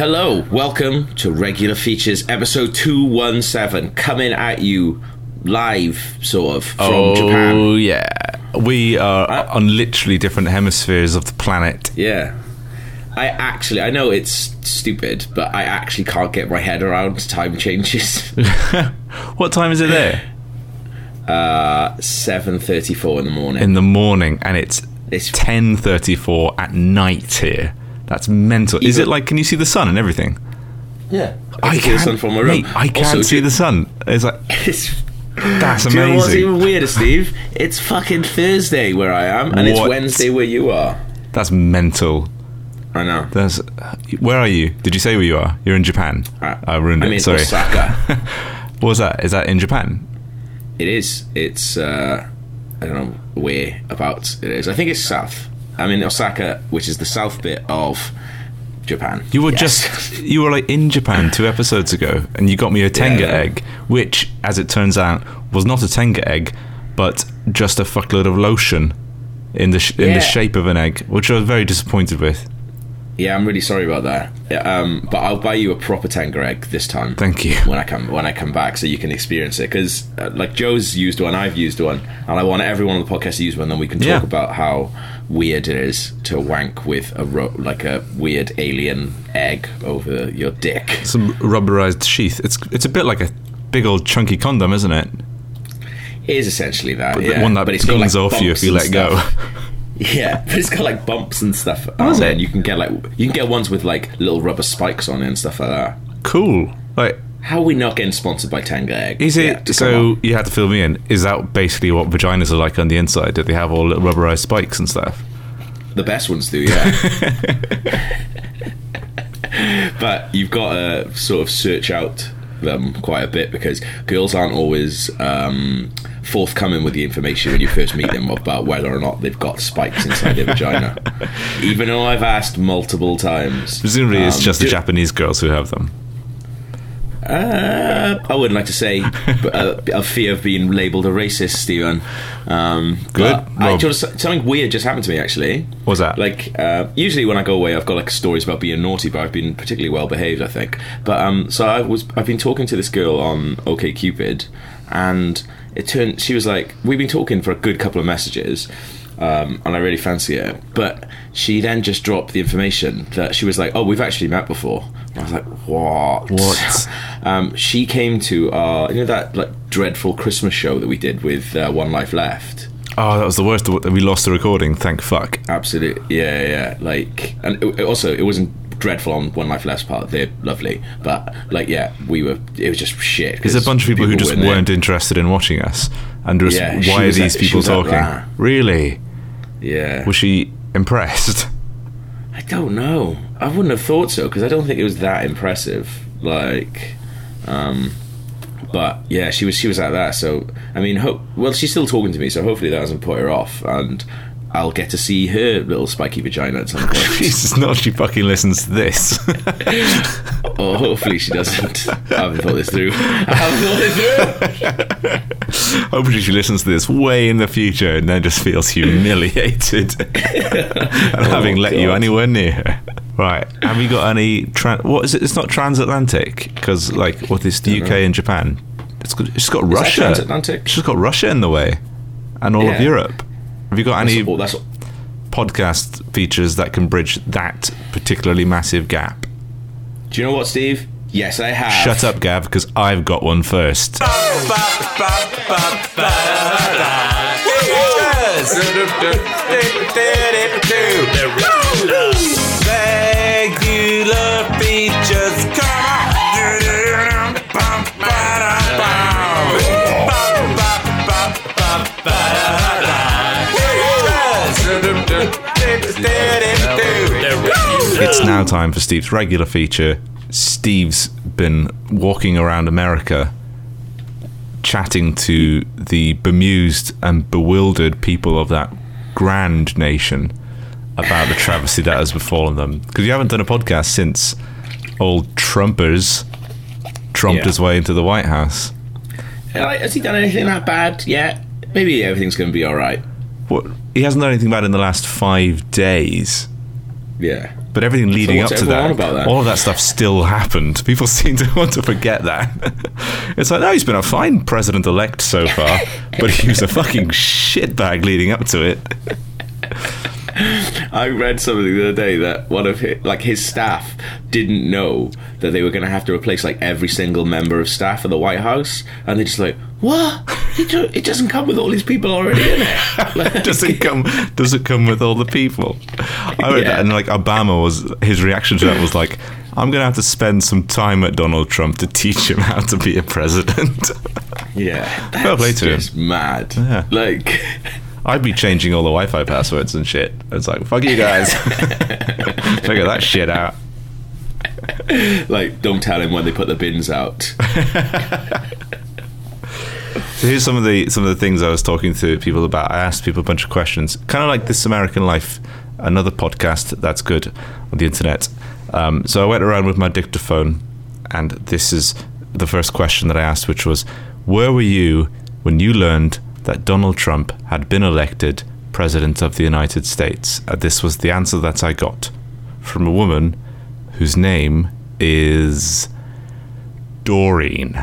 Hello, welcome to Regular Features episode 217, coming at you live, sort of, from oh Japan. Oh, yeah, we are Uh, on literally different hemispheres of the planet. Yeah. I actually, I know it's stupid, but I actually can't get my head around time changes. What time is it there? uh, 7.34 in the morning. In the morning, and it's It's- ten thirty-four at night here. That's mental. Is it like? Can you see the sun and everything? yeah. I can see the sun from my room. Mate, I can't Also, see do- the sun. It's like It's, that's do you know what's even weirder, Steve? It's fucking Thursday where I am, and it's Wednesday where you are. That's mental. I know. That's where are you? Did you say where you are? You're in Japan. Uh, I ruined I it. Sorry. Osaka. what was that? Is that in Japan? It is. It's uh, I don't know where about it is. I think it's south. I'm in Osaka, which is the south bit of Japan. You were Yes. just you were like in Japan two episodes ago, and you got me a tenga Yeah. egg, which, as it turns out, was not a tenga egg, but just a fuckload of lotion in the sh- in Yeah. the shape of an egg, which I was very disappointed with. yeah. I'm really sorry about that. Um, but I'll buy you a proper Tenga egg this time. Thank you. When I come when I come back, so you can experience it. Because uh, like Joe's used one, I've used one, and I want everyone on the podcast to use one. Then we can talk about how weird it is to wank with a ro- like a weird alien egg over your dick. Some rubberized sheath. It's it's a bit like a big old chunky condom, isn't it? It is essentially that. The yeah. one that but it's got, pings like, off you if you let go. Yeah, but it's got like bumps and stuff. Oh, on it? And you can get like you can get ones with like little rubber spikes on it and stuff like that. Cool. Like, How are we not getting sponsored by Tenga Egg? is it? so you had to fill me in. Is that basically what vaginas are like on the inside? Do they have all little rubberized spikes and stuff? the best ones do, yeah. but you've got to sort of search out them quite a bit because girls aren't always um, forthcoming with the information when you first meet them about whether or not they've got spikes inside their vagina. Even though I've asked multiple times. Presumably, it's Um, just the Japanese girls who have them. Uh, I wouldn't like to say, uh, a fear of being labelled a racist, Stephen. Um, Good. I just something weird just happened to me actually. What's that? Like uh, usually when I go away, I've got like stories about being naughty, but I've been particularly well behaved, I think. But um, so I was I've been talking to this girl on OK Cupid, and it turned she was like we've been talking for a good couple of messages. Um, and I really fancy her, but she then just dropped the information that she was like, "Oh, we've actually met before." And I was like, "What? What? um, she came to our, you know, that like dreadful Christmas show that we did with uh, One Life Left. Oh, that was the worst. We lost the recording. Thank fuck. Absolutely, yeah, yeah. Like, and it, also, it wasn't dreadful on One Life Left's part. They're lovely, but like, yeah, we were. It was just shit. There's a bunch of people, who just weren't weren't interested in watching us, and just Yeah, why are these people talking? Really? Yeah, Was she impressed? I don't know. I wouldn't have thought so because I don't think it was that impressive. Like, um, but yeah, she was she was at that. So I mean, hope well, she's still talking to me, so hopefully that doesn't put her off, and I'll get to see her little spiky vagina at some point. Jesus, not she fucking listens to this. or hopefully she doesn't. I haven't thought this through. I haven't thought this through. Hopefully, she listens to this way in the future and then just feels humiliated and having let you anywhere near. her. Right? Have you got any? Tra- what is it? It's not transatlantic because, like, what is the UK and Japan? It's got, it's got that Russia. transatlantic? It's just got Russia in the way, and all of Europe. Have you got any That's, that's podcast features that can bridge that particularly massive gap? Do you know what, Steve? Yes, I have. Shut up, Gav, because I've got one first. It's now time for Steve's regular feature. Steve's been walking around America chatting to the bemused and bewildered people of that grand nation about the travesty that has befallen them. Because you haven't done a podcast since old Trumpers trumped Yeah. his way into the White House. Uh, Has he done anything that bad yet? Maybe everything's going to be all right. What? He hasn't done anything bad in the last five days. Yeah. But everything leading what's up to that, then? all of that stuff still happened. People seem to want to forget that. it's like, no, he's been a fine president elect so far, but he was a fucking shitbag leading up to it. I read something the other day that one of his, like his staff didn't know that they were going to have to replace like every single member of staff of the White House, and they're just like, "What? It, do- it doesn't come with all these people already in it." Like, doesn't come doesn't come with all the people. I read Yeah. that, and like Obama was his reaction to that was like, "I'm gonna have to spend some time at Donald Trump to teach him how to be a president." yeah, that's to him. just mad. Yeah. Like, I'd be changing all the Wi-Fi passwords and shit. It's like, fuck you guys, figure that shit out. like, don't tell him when they put the bins out. So here's some of the some of the things I was talking to people about. I asked people a bunch of questions, kind of like this American Life, another podcast that's good on the internet. Um, so I went around with my dictaphone, and this is the first question that I asked, which was, "Where were you when you learned that Donald Trump had been elected president of the United States?" Uh, this was the answer that I got from a woman whose name is Doreen.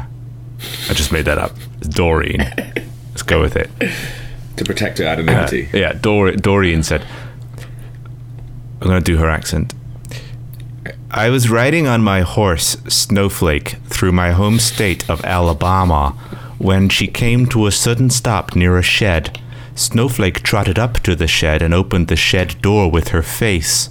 I just made that up. Doreen. Let's go with it. to protect her Uh, anonymity. yeah, Dor- Doreen said, I'm going to do her accent. I was riding on my horse, Snowflake, through my home state of Alabama when she came to a sudden stop near a shed. Snowflake trotted up to the shed and opened the shed door with her face.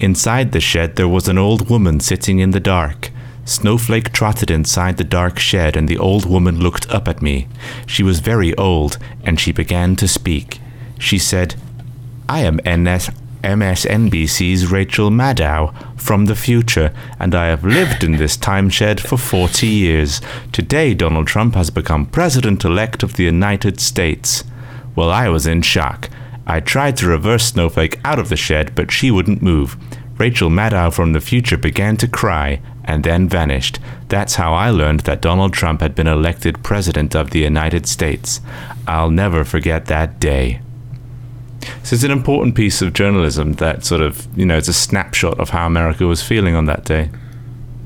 Inside the shed, there was an old woman sitting in the dark. Snowflake trotted inside the dark shed, and the old woman looked up at me. She was very old, and she began to speak. She said, I am NS- MSNBC's Rachel Maddow from the future, and I have lived in this time shed for 40 years. Today, Donald Trump has become President elect of the United States. Well, I was in shock. I tried to reverse Snowflake out of the shed, but she wouldn't move. Rachel Maddow from the future began to cry and then vanished. That's how I learned that Donald Trump had been elected President of the United States. I'll never forget that day. So it's an important piece of journalism that sort of, you know, it's a snapshot of how America was feeling on that day.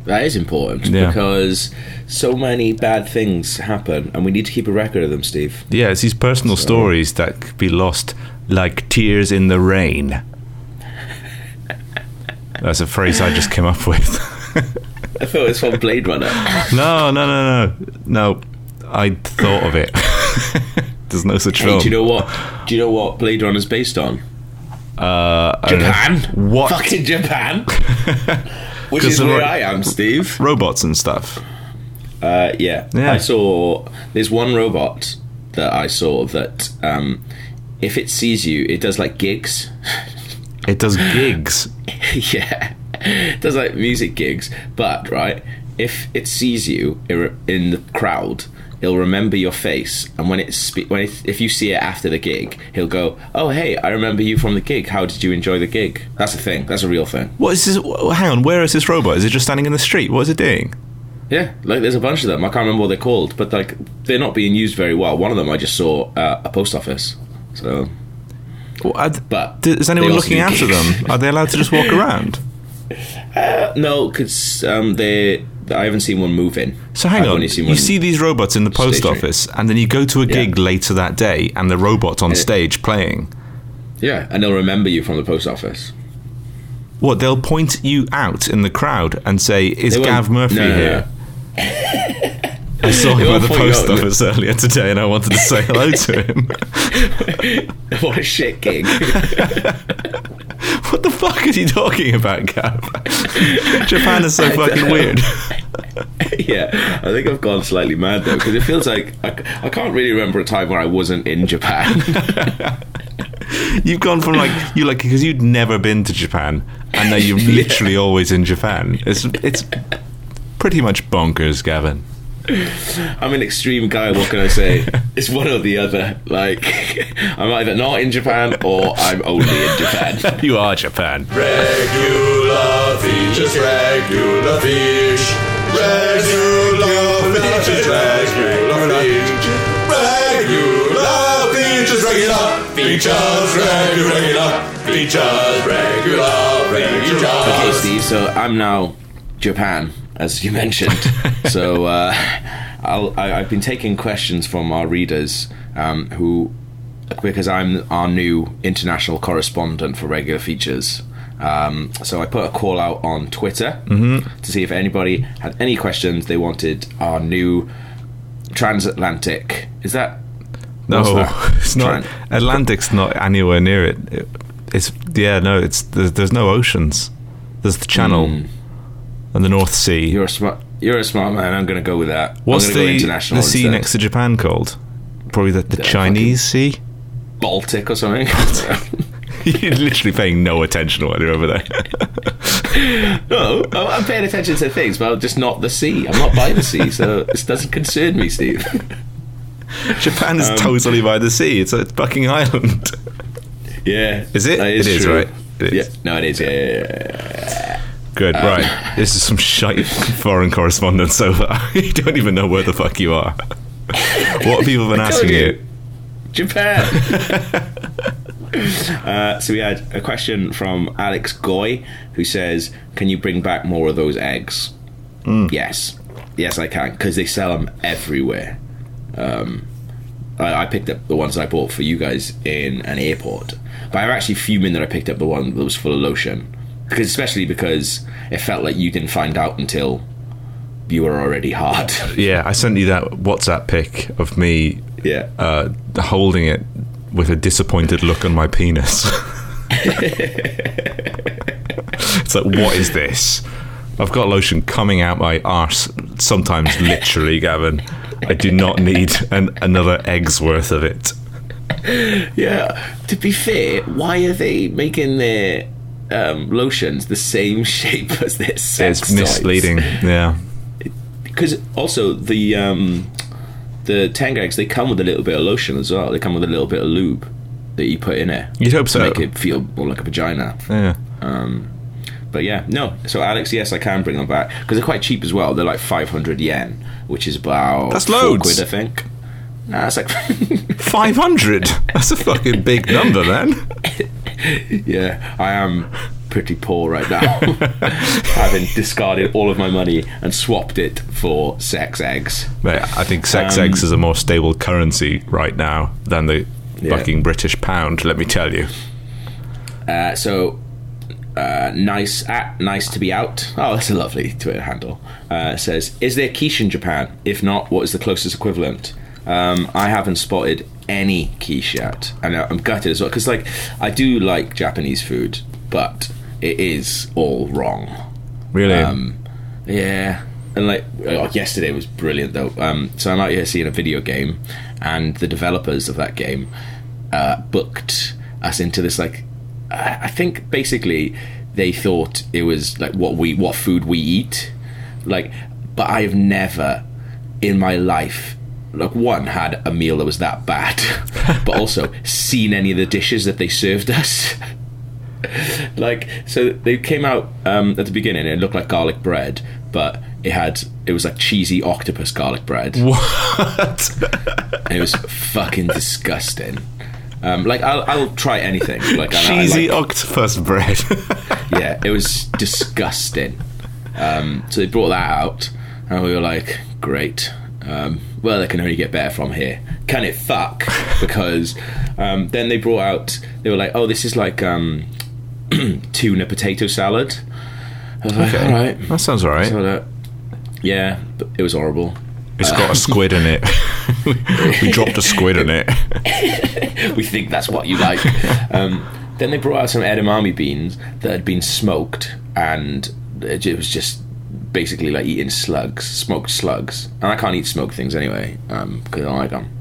That is important Yeah. because so many bad things happen, and we need to keep a record of them, Steve. Yeah, it's these personal stories that could be lost like tears in the rain. That's a phrase I just came up with. I thought it was from Blade Runner. no, no, no, no. No, I thought of it. There's no such Hey, film. do you know what? Do you know what Blade Runner is based on? uh, I don't know. Japan. What? Fucking Japan. Which is where ro- I am, Steve. Robots and stuff. Uh, yeah. Yeah. I saw. There's one robot that I saw that, um, if it sees you, it does like gigs. It does gigs. yeah, it does like music gigs. But right, if it sees you in the crowd, it'll remember your face, and when it spe- when it, if you see it after the gig, he'll go, "Oh hey, I remember you from the gig. How did you enjoy the gig?" That's a thing. That's a real thing. What is this? Hang on, where is this robot? Is it just standing in the street? What is it doing? Yeah, like there's a bunch of them. I can't remember what they're called, but like they're not being used very well. One of them I just saw uh, a post office. So, Well, but is anyone looking after gigs. them? Are they allowed to just walk around? No, because um, they. I haven't seen one move in. So hang I've on, you see these robots in the post office, and then you go to a gig Yeah. later that day, and the robot on stage playing. Yeah, and they'll remember you from the post office. What? They'll point you out in the crowd and say, "Is Gav Murphy no, no, no. here?" I saw him at the post office earlier today, and I wanted to say hello to him. what a shit gig. what the fuck is he talking about, Gav? Japan is so fucking weird. yeah, I think I've gone slightly mad though because it feels like I, I can't really remember a time where I wasn't in Japan. You've gone from like you like because you'd never been to Japan, and now you're literally always in Japan. It's it's pretty much bonkers, Gavin. I'm an extreme guy. What can I say? It's one or the other. Like I'm either not in Japan or I'm only in Japan. You are Japan. Regular features, regular fish. Regular features, regular features. Regular features, regular Features regular. Features regular. Okay, Steve. So I'm now Japan, as you mentioned. so uh, I'll, I, I've been taking questions from our readers um, who, because I'm our new international correspondent for regular features. Um, so I put a call out on Twitter to see if anybody had any questions they wanted our new transatlantic. Is that No, that? it's not. Tran- Atlantic's not anywhere near it. It- It's yeah, no. It's there's, there's no oceans. There's the Channel and the North Sea. You're a smart. You're a smart man. I'm going to go with that. What's I'm gonna go the international the sea instead. next to Japan called? Probably the, the The Chinese Sea. Baltic or something? You're literally paying no attention to what you're over there. no, I'm paying attention to things, but I'm just not the sea. I'm not by the sea, so this doesn't concern me, Steve. Japan Um, is totally by the sea. It's a fucking island. yeah, Is it? It is true. right? It is. Yeah, no, it is. Yeah, yeah, yeah. Good, Um, right. This is some shite foreign correspondence so far. you don't even know where the fuck you are. what have people been asking told you? Japan. uh, so we had a question from Alex Goy, who says, "Can you bring back more of those eggs?" Hmm. Yes, yes, I can because they sell them everywhere. Um, I, I picked up the ones I bought for you guys in an airport, but I'm actually fuming that I picked up the one that was full of lotion, because especially because it felt like you didn't find out until you were already hard. Yeah, I sent you that WhatsApp pic of me yeah. uh, holding it with a disappointed look on my penis. it's like, what is this? I've got lotion coming out my arse, sometimes literally, Gavin. I do not need an, another egg's worth of it. Yeah. To be fair, why are they making their um, lotions the same shape as their sex It's misleading. Yeah. Because also the um, the Tenga eggs they come with a little bit of lotion as well. They come with a little bit of lube that you put in it You'd hope to so. make it feel more like a vagina. Yeah. But yeah, no. So Alex, yes, I can bring them back because they're quite cheap as well. They're like 500 yen, which is about That's loads. quid, I think. Nah, it's like 500? That's a fucking big number, man. Yeah, I am pretty poor right now, having discarded all of my money and swapped it for sex eggs. Mate, I think sex Um, eggs is a more stable currency right now than the Yeah. fucking British pound, let me tell you. Uh, so, uh, nice at nice to be out. Oh, that's a lovely Twitter handle. Uh, says, is there quiche in Japan? If not, what is the closest equivalent? Um, I haven't spotted any yet, and I- I'm gutted as well because, like, I do like Japanese food, but it is all wrong. Really? Um, yeah, and like oh, yesterday was brilliant though. Um, so I'm out here seeing a video game, and the developers of that game uh, booked us into this like I I think basically they thought it was like what we what food we eat, like. But I've never in my life. Like one had a meal that was that bad, but also seen any of the dishes that they served us. like so they came out um, at the beginning it looked like garlic bread but it had it was like cheesy octopus garlic bread what? it was fucking disgusting um, like I'll, I'll try anything like I- I Cheesy like- octopus bread. yeah it was disgusting um, so they brought that out and we were like great um, well it can only get better from here can it fuck because um, then they brought out they were like oh this is like um, tuna potato salad I was like, all right that sounds right. So that, yeah, but it was horrible. It's got a squid in it. we dropped a squid in it. We think that's what you like. um, then they brought out some edamame beans that had been smoked, and it was just basically like eating slugs, smoked slugs. And I can't eat smoked things anyway um, because I don't like them.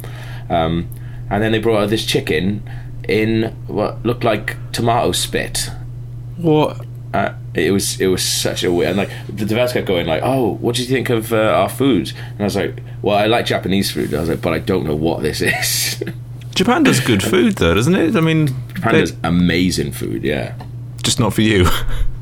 Um, and then they brought out this chicken in what looked like tomato spit. What? Uh, it was it was such a weird and like the developers kept going like oh what do you think of uh, our food and I was like well I like Japanese food I was like but I don't know what this is Japan does good food, though, doesn't it? I mean, Japan does amazing food yeah just not for you.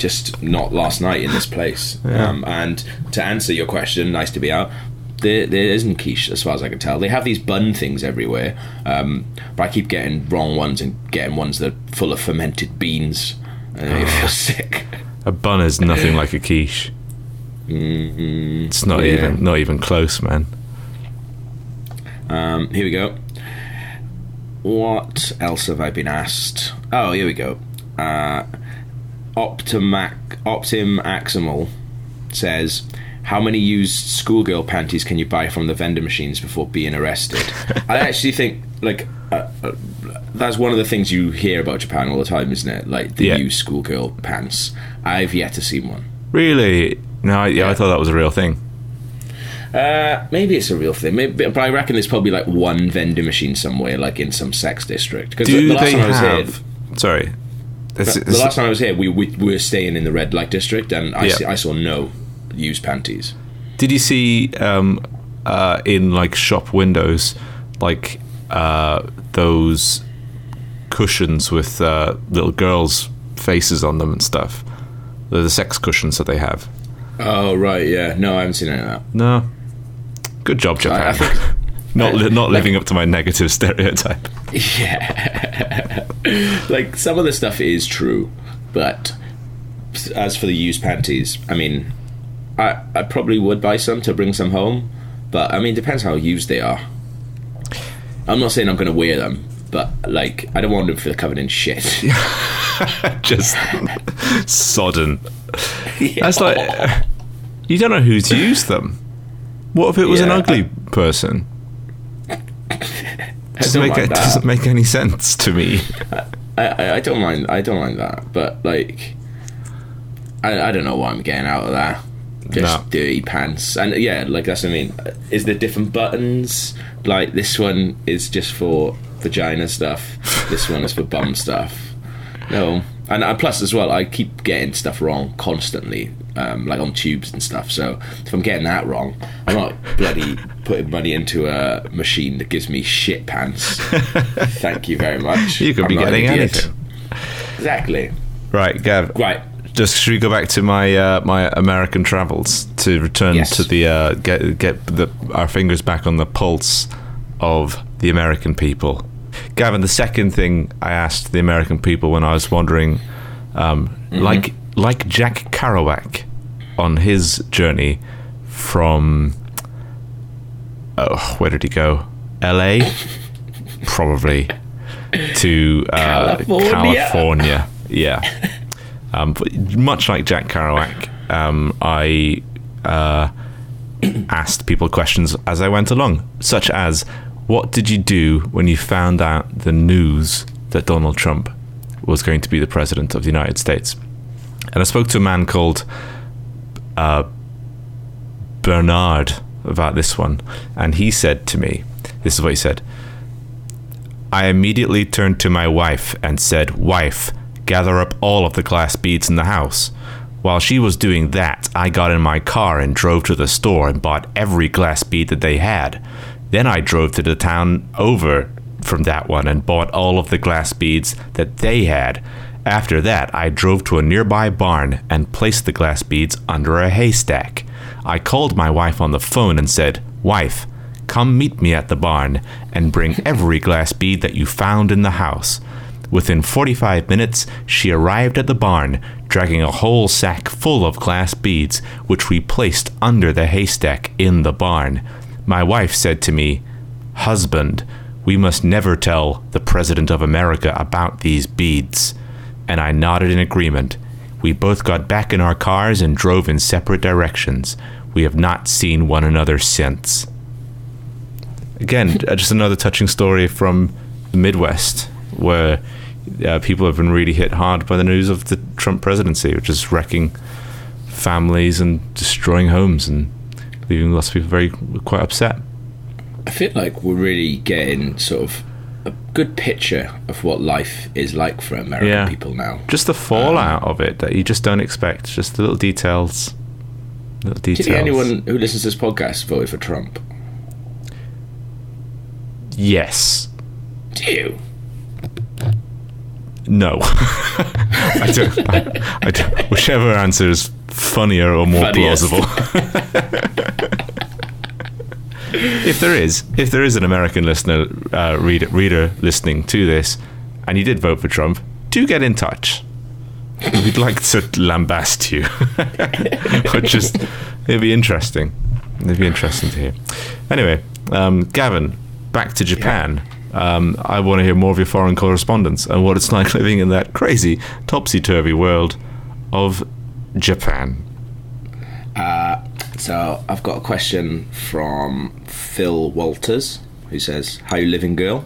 just not last night in this place um, and to answer your question nice to be out there, there isn't quiche as far as I can tell. They have these bun things everywhere, um, but I keep getting wrong ones and getting ones that are full of fermented beans, and I feel sick. A bun is nothing like a quiche. It's not Yeah. even not even close, man. Um, here we go. What else have I been asked? Oh, here we go. Uh, Optimac Optim Aximal says, "How many used schoolgirl panties can you buy from the vendor machines before being arrested?" I actually think like uh, uh, that's one of the things you hear about Japan all the time, isn't it? Like the Yeah. used schoolgirl pants. I've yet to see one. Really? No, I, yeah, I thought that was a real thing. Uh, maybe it's a real thing. Maybe, but I reckon there's probably like one vending machine somewhere, like in some sex district. Because the, the last they time I was have? here, Sorry. This- the last time I was here, we, we, we were staying in the red light district, and I, Yeah. see, I saw no used panties. Did you see um, uh, in like shop windows, like uh, those cushions with uh, little girls' faces on them and stuff? They're the sex cushions that they have. Oh right, yeah. No, I haven't seen any of that. No. Good job, Japan. I think- not li- not living up to my negative stereotype. Yeah, like some of the stuff is true, but as for the used panties, I mean, I I probably would buy some to bring some home, but I mean, depends how used they are. I'm not saying I'm going to wear them, but like, I don't want them feel covered in shit. Just sodden. That's like you don't know who's used them. What if it was an Yeah, ugly person? Doesn't make like it that. doesn't make any sense to me. I, I, I don't mind. I don't mind that, but like, I, I don't know what I'm getting out of that. Just No. dirty pants, and yeah, like that's what I mean. Is there different buttons? Like this one is just for vagina stuff. This one is for bum stuff. No, and, and plus as well, I keep getting stuff wrong constantly, um, like on tubes and stuff. So if I'm getting that wrong, I'm not bloody putting money into a machine that gives me shit pants. Thank you very much. You could I'm be an getting idiot. anything. Exactly. Right, Gav. Right. Just should we go back to my uh, my American travels to return Yes. to the uh, get get the, our fingers back on the pulse of the American people. Gavin, the second thing I asked the American people when I was wandering, um, like like Jack Kerouac on his journey from oh, where did he go? L.A. probably to uh, California. California. Yeah. Um, but much like Jack Kerouac, um, I uh, asked people questions as I went along, such as, "What did you do when you found out the news that Donald Trump was going to be the president of the United States?" And I spoke to a man called uh, Bernard about this one, and he said to me, "This is what he said." I immediately turned to my wife and said, Wife, gather up all of the glass beads in the house. While she was doing that, I got in my car and drove to the store and bought every glass bead that they had. Then I drove to the town over from that one and bought all of the glass beads that they had. After that, I drove to a nearby barn and placed the glass beads under a haystack. I called my wife on the phone and said, Wife, Come meet me at the barn and bring every glass bead that you found in the house. Within 45 minutes, she arrived at the barn, dragging a whole sack full of glass beads, which we placed under the haystack in the barn. My wife said to me, Husband, we must never tell the President of America about these beads. And I nodded in agreement. We both got back in our cars and drove in separate directions. We have not seen one another since. Again, uh, just another touching story from the Midwest where uh, people have been really hit hard by the news of the Trump presidency, which is wrecking families and destroying homes and leaving lots of people very quite upset. I feel like we're really getting sort of a good picture of what life is like for American Yeah. people now. Just the fallout um, of it that you just don't expect. Just the little details. Little Do details. you think anyone who listens to this podcast voted for Trump? Yes. Do you? No. I don't, I, I don't. Whichever answer is funnier or more Funniest. plausible. if there is, if there is an American listener, uh, reader, reader listening to this, and you did vote for Trump, do get in touch. We'd like to lambast you, or just it'd be interesting. It'd be interesting to hear. Anyway, um, Gavin, back to Japan. Um, I want to hear more of your foreign correspondence and what it's like living in that crazy, topsy turvy world of Japan. So I've got a question from Phil Walters, who says, "How you living, girl?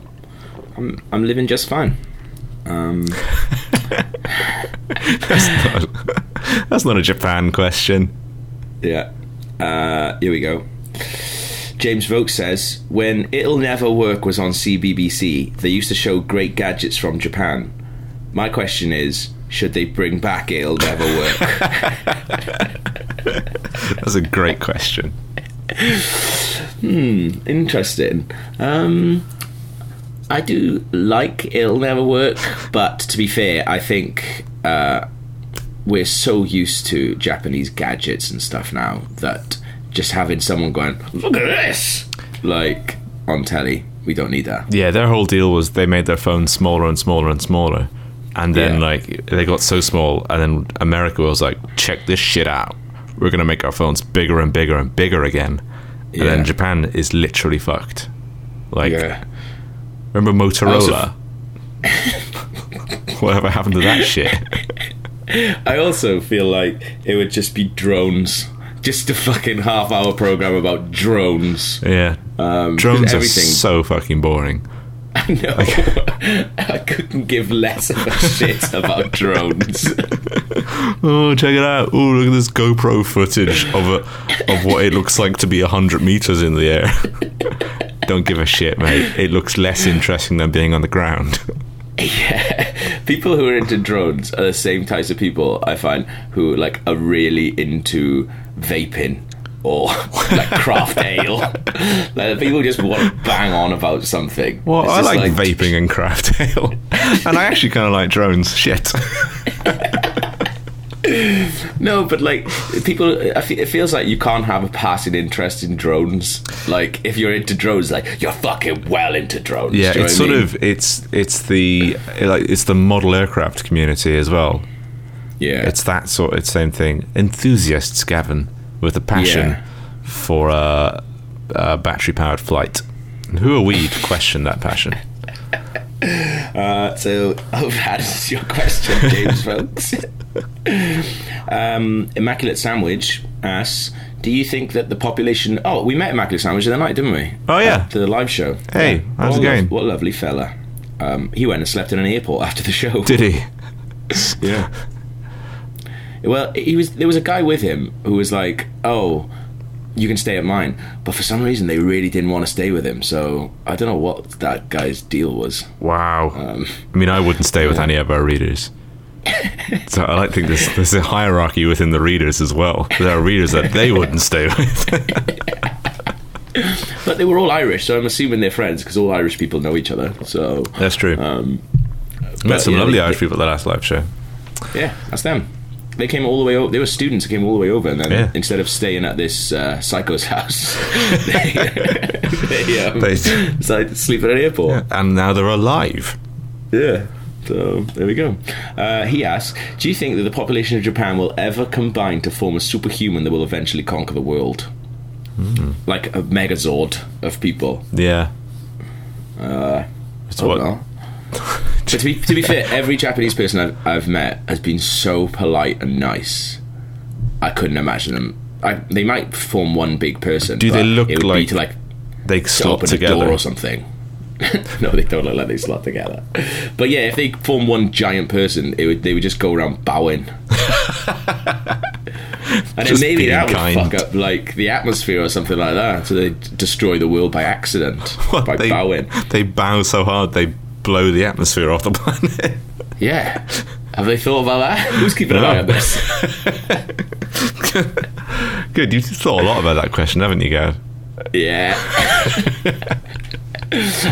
I'm I'm living just fine. Um, That's not, that's not a Japan question. yeah. Uh, here we go." James Vogt says, "When It'll Never Work was on CBBC, they used to show great gadgets from Japan. My question is." Should they bring back It'll Never Work? That's a great question. Hmm, interesting. Um, I do like It'll Never Work, but to be fair, I think uh, we're so used to Japanese gadgets and stuff now that just having someone going, look at this, like on telly, we don't need that. Yeah, their whole deal was they made their phones smaller and smaller and smaller. And then, Yeah. like, they got so small, and then America was like, check this shit out. We're going to make our phones bigger and bigger and bigger again. And Yeah. then Japan is literally fucked. Like, Yeah. remember Motorola? Whatever happened to that shit? I also feel like it would just be drones. Just a fucking half hour program about drones. Yeah. Um, Drones are so fucking boring. I know. I couldn't give less of a shit about drones. Oh, check it out! Oh, look at this GoPro footage of a, of what it looks like to be hundred meters in the air. Don't give a shit, mate. It looks less interesting than being on the ground. Yeah, people who are into drones are the same types of people I find who like are really into vaping or like craft ale. Like people just want to bang on about something. Well, It's I just like, vaping and craft ale, and I actually kind of like drones. Shit. No, but like people, it feels like you can't have a passing interest in drones. Like if you're into drones, like you're fucking well into drones. Yeah, Do you know it's sort mean? of it's it's the like it's the model aircraft community as well. yeah. It's that sort of same thing. Enthusiasts, Gavin, with a passion Yeah. for uh, uh, battery powered flight. And who are we to question that passion? Uh, so, oh, that is your question, James, folks. um, Immaculate Sandwich asks, "Do you think that the population?" Oh, we met Immaculate Sandwich the other night, didn't we? Oh, yeah. At the live show. Hey, how's what it a going? What a lovely fella. Um, he went and slept in an airport after the show. Did he? Yeah. Well, he was. There was a guy with him who was like, "Oh, you can stay at mine," but for some reason they really didn't want to stay with him. So I don't know what that guy's deal was. Wow. Um, I mean, I wouldn't stay with any of our readers. so I like think there's there's a hierarchy within the readers as well. There are readers that they wouldn't stay with. But they were all Irish, so I'm assuming they're friends because all Irish people know each other. So That's true. Um, Met some yeah, lovely they- Irish people at the last live show. yeah, that's them. They came all the way over. They were students who came all the way over, and then Yeah. instead of staying at this uh, psycho's house, they, they, um, They- decided to sleep at an airport. And now they're alive. Yeah. So there we go. Uh, he asks, "Do you think that the population of Japan will ever combine to form a superhuman that will eventually conquer the world, like a Megazord of people?" Yeah. Uh, It's what- well. but to be, to be fair, every Japanese person I've, I've met has been so polite and nice. I couldn't imagine them. I, they might form one big person. Do they look it would be like to like They to slot a together. door or something? no, they don't look like they slot together. But yeah, if they form one giant person, it would they would just go around bowing. and then Just maybe that would fuck up like the atmosphere or something like that. So they destroy the world by accident What, by they, bowing. They bow so hard they blow the atmosphere off the planet. Yeah. Have they thought about that? Who's keeping an eye on this? Good, you've thought a lot about that question, haven't you, Gav? Yeah.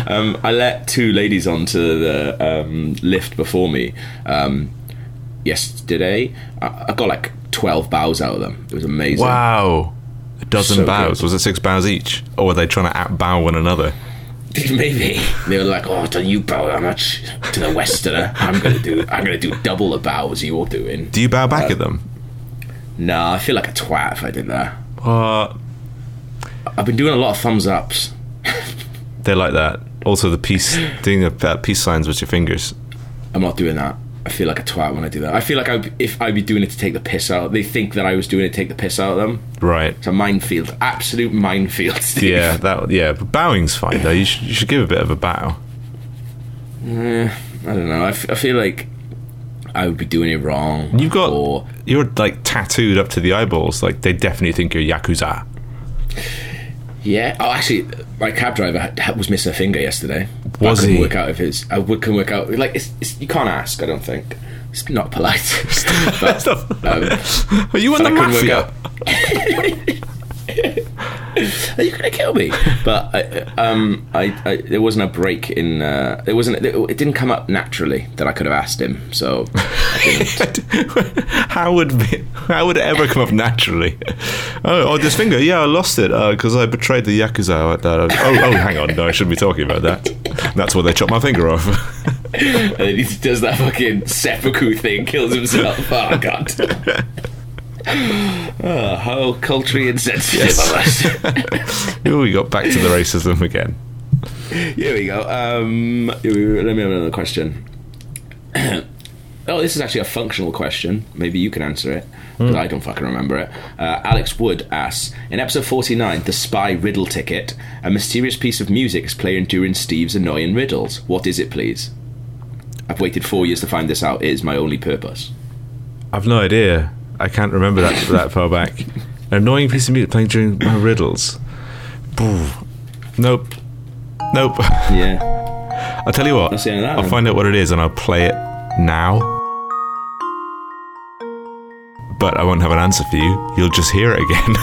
um, I let two ladies onto the um, lift before me um, yesterday. I, I got like 12 bows out of them. It was amazing. Wow. A dozen So bows. good. Was it six bows each? Or were they trying to outbow one another? Maybe they were like, "Oh, don't you bow that much to the Westerner? I'm gonna do. I'm gonna do double the bows you're doing." Do you bow back at them? No, I feel like a twat if I did that. What? I've been doing a lot of thumbs ups. They're like that. Also, the peace, doing the uh, peace signs with your fingers. I'm not doing that. I feel like a twat when I do that. I feel like I, if I'd be doing it to take the piss out, they think that I was doing it to take the piss out of them. Right. It's a minefield, absolute minefield. Steve. Yeah, that. Yeah, but bowing's fine though. You should, you should give a bit of a bow. I don't know. I, f- I feel like I would be doing it wrong. You've got or you're like tattooed up to the eyeballs. Like they definitely think you're yakuza. Yeah. Oh, actually, my cab driver had, was missing a finger yesterday. Was I couldn't he? work out if his. I would- couldn't work out. Like it's, it's, you can't ask. I don't think it's not polite. but, um, Are you in the mafia? Are you gonna kill me? But I, um, I, I, there wasn't a break in. Uh, there wasn't. It, it didn't come up naturally that I could have asked him. So how would how would it ever come up naturally? Oh, oh this finger. Yeah, I lost it because I betrayed the yakuza. At that. Oh, oh, hang on. No, I shouldn't be talking about that. That's why they chopped my finger off. and then he does that fucking seppuku thing, kills himself. Oh god. Oh, how culturally insensitive of us. Here we got back to the racism again. Here we go. Um, let me have another question. oh, this is actually a functional question. Maybe you can answer it. 'cause I don't fucking remember it. Uh, Alex Wood asks In episode 49, The Spy Riddle Ticket, a mysterious piece of music is playing during Steve's annoying riddles. What is it, please? I've waited four years to find this out. It is my only purpose. I've no idea. I can't remember that that far back. An annoying piece of music playing during my riddles. Nope. Nope. Yeah. I'll tell you what. That's the end of that, I'll then. find out what it is and I'll play it now. But I won't have an answer for you. You'll just hear it again.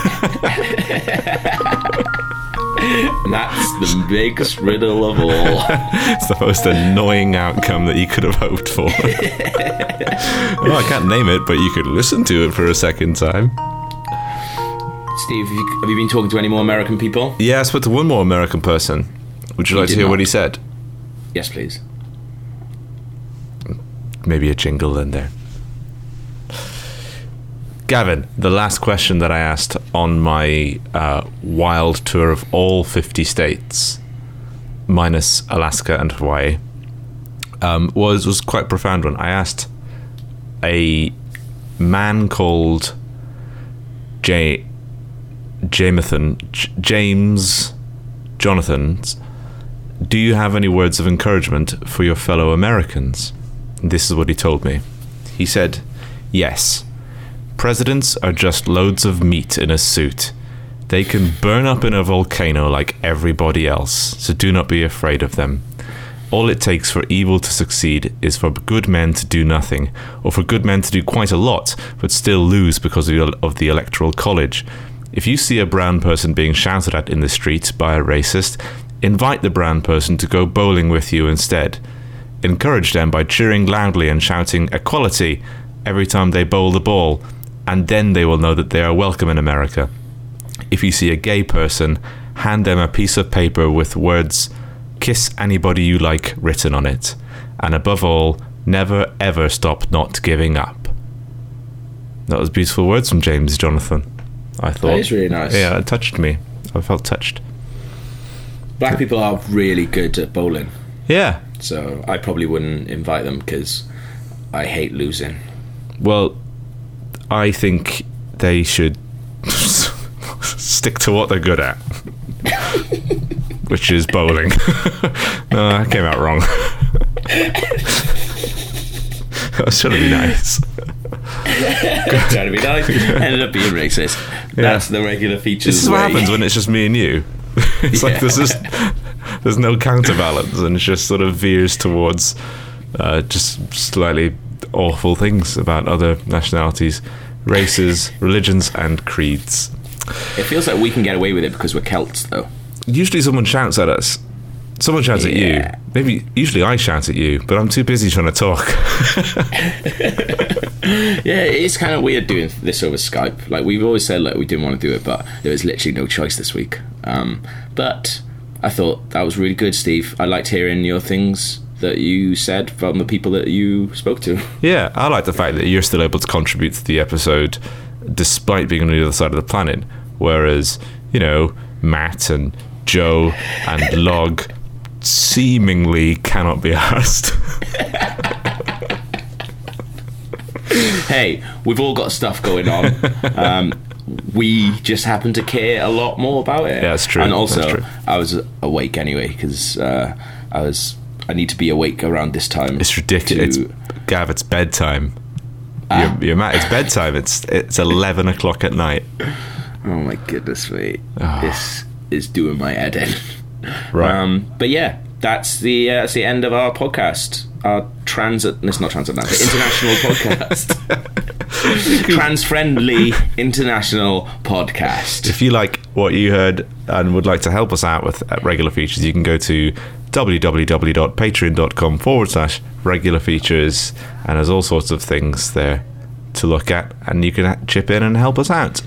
And that's the biggest riddle of all. it's the most annoying outcome that you could have hoped for. well, I can't name it, but you could listen to it for a second time. Steve, have you, have you been talking to any more American people? Yeah, I spoke to one more American person. Would you like to did hear what he said? Yes, please. maybe a jingle in there. Gavin, the last question that I asked on my uh, wild tour of all 50 states, minus Alaska and Hawaii, um, was was quite a profound one. I asked a man called J. Jamathan, J- James Jonathan, do you have any words of encouragement for your fellow Americans? This is what he told me. He said, Yes. Presidents are just loads of meat in a suit. They can burn up in a volcano like everybody else, so do not be afraid of them. All it takes for evil to succeed is for good men to do nothing, or for good men to do quite a lot, but still lose because of the, Electoral College. If you see a brown person being shouted at in the street by a racist, invite the brown person to go bowling with you instead. Encourage them by cheering loudly and shouting equality every time they bowl the ball, and then they will know that they are welcome in America. If you see a gay person, hand them a piece of paper with words kiss anybody you like written on it. And above all, never ever stop not giving up. That was beautiful words from James Jonathan. I thought. That is really nice. Yeah, it touched me. I felt touched. Black people are really good at bowling, Yeah. so I probably wouldn't invite them because I hate losing. Well, I think they should stick to what they're good at, which is bowling. no, that came out wrong. I was trying to be nice. Trying to be nice, ended up being racist. That's the regular feature. This is what way. happens when it's just me and you. it's like there's just there's no counterbalance, and it just sort of veers towards uh, just slightly awful things about other nationalities, races, religions, and creeds. It feels like we can get away with it because we're Celts, though. Usually, someone shouts at us. Someone shouts at you. Maybe usually I shout at you, but I'm too busy trying to talk. Yeah, it's kind of weird doing this over Skype. Like we've always said, like we didn't want to do it, but there was literally no choice this week. Um, but I thought that was really good, Steve. I liked hearing your things that you said from the people that you spoke to. yeah, I like the fact that you're still able to contribute to the episode despite being on the other side of the planet. Whereas, you know, Matt and Joe and Log seemingly cannot be asked. hey, we've all got stuff going on. Um, we just happen to care a lot more about it. Yeah, that's true. And also, true. I was awake anyway because uh, I was. I need to be awake around this time. It's ridiculous. to- It's, Gav, it's bedtime. Ah. You're, you're mad. It's bedtime. It's it's eleven o'clock at night. Oh my goodness me. Ah. This is doing my head in. Right. Um, but yeah, that's the uh, that's the end of our podcast. Our transit, it's not transatlantic, international podcast. Trans friendly international podcast. If you like what you heard and would like to help us out with uh, regular features, you can go to www.patreon.com forward slash regular features, and there's all sorts of things there to look at, and you can uh, chip in and help us out.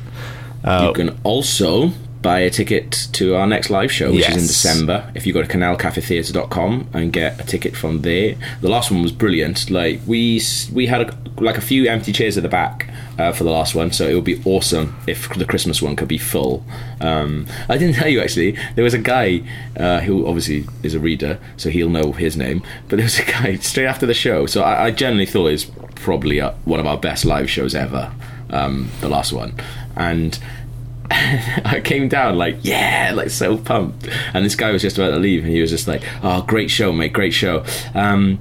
you can also buy a ticket to our next live show, which is in December. If you go to canalcafetheatre.com and get a ticket from there, the last one was brilliant. Like we we had a, like a few empty chairs at the back uh, for the last one, so it would be awesome if the Christmas one could be full. Um, I didn't tell you actually. There was a guy uh, who obviously is a reader, so he'll know his name. But there was a guy straight after the show, so I, I generally thought it was probably uh, one of our best live shows ever. Um, the last one, and I came down like, yeah, like so pumped. And this guy was just about to leave, and he was just like, "Oh, great show, mate, great show." Um,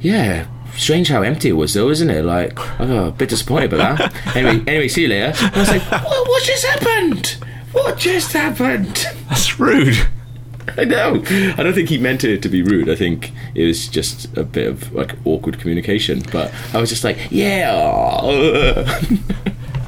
yeah, strange how empty it was, though, isn't it? Like, I'm a bit disappointed about that. anyway, anyway, see you later. And I was like, what, what just happened? What just happened? That's rude. I know. I don't think he meant it to be rude. I think it was just a bit of like awkward communication. But I was just like, yeah.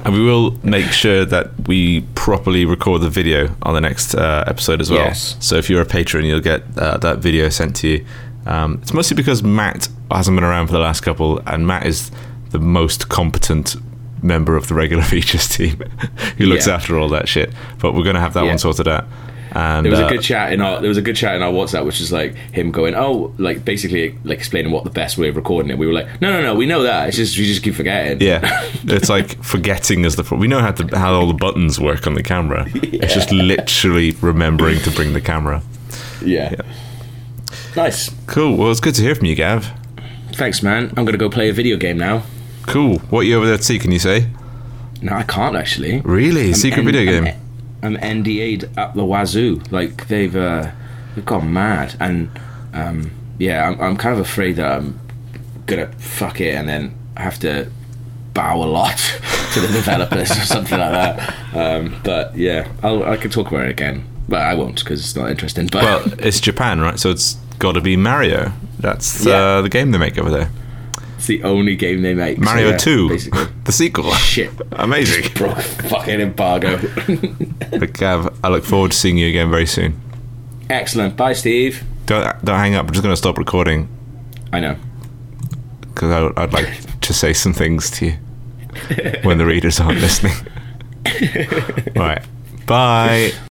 And we will make sure that we properly record the video on the next uh, episode as well. Yes. So if you're a patron, you'll get uh, that video sent to you. Um, it's mostly because Matt hasn't been around for the last couple, and Matt is the most competent member of the regular features team who looks Yeah. after all that shit. But we're going to have that Yeah. one sorted out. And There was uh, a good chat in our there was a good chat in our WhatsApp, which is like him going, oh, like basically like explaining what the best way of recording it. We were like, no, no, no, we know that. It's just we just keep forgetting. Yeah, it's like forgetting is the pro- we know how to how all the buttons work on the camera. It's just literally remembering to bring the camera. yeah. Nice. Cool. Well, it's good to hear from you, Gav. Thanks, man. I'm gonna go play a video game now. Cool. What are you over there to see? Can you say? No, I can't actually. Really? Secret N- video I'm- game? I'm NDA'd up the wazoo. Like they've uh, they've gone mad, and um, yeah, I'm, I'm kind of afraid that I'm gonna fuck it and then have to bow a lot to the developers or something like that. Um, but yeah, I'll, I could talk about it again, but I won't because it's not interesting. But Well, it's Japan, right? So it's got to be Mario. That's Yeah. uh, the game they make over there. it's the only game they make. so Mario yeah, 2, basically. the sequel. Shit. Amazing. Fucking embargo. But Gav, I look forward to seeing you again very soon. Excellent. Bye, Steve. Don't don't hang up. I'm just going to stop recording I know. because I, I'd like to say some things to you when the readers aren't listening. right. Bye.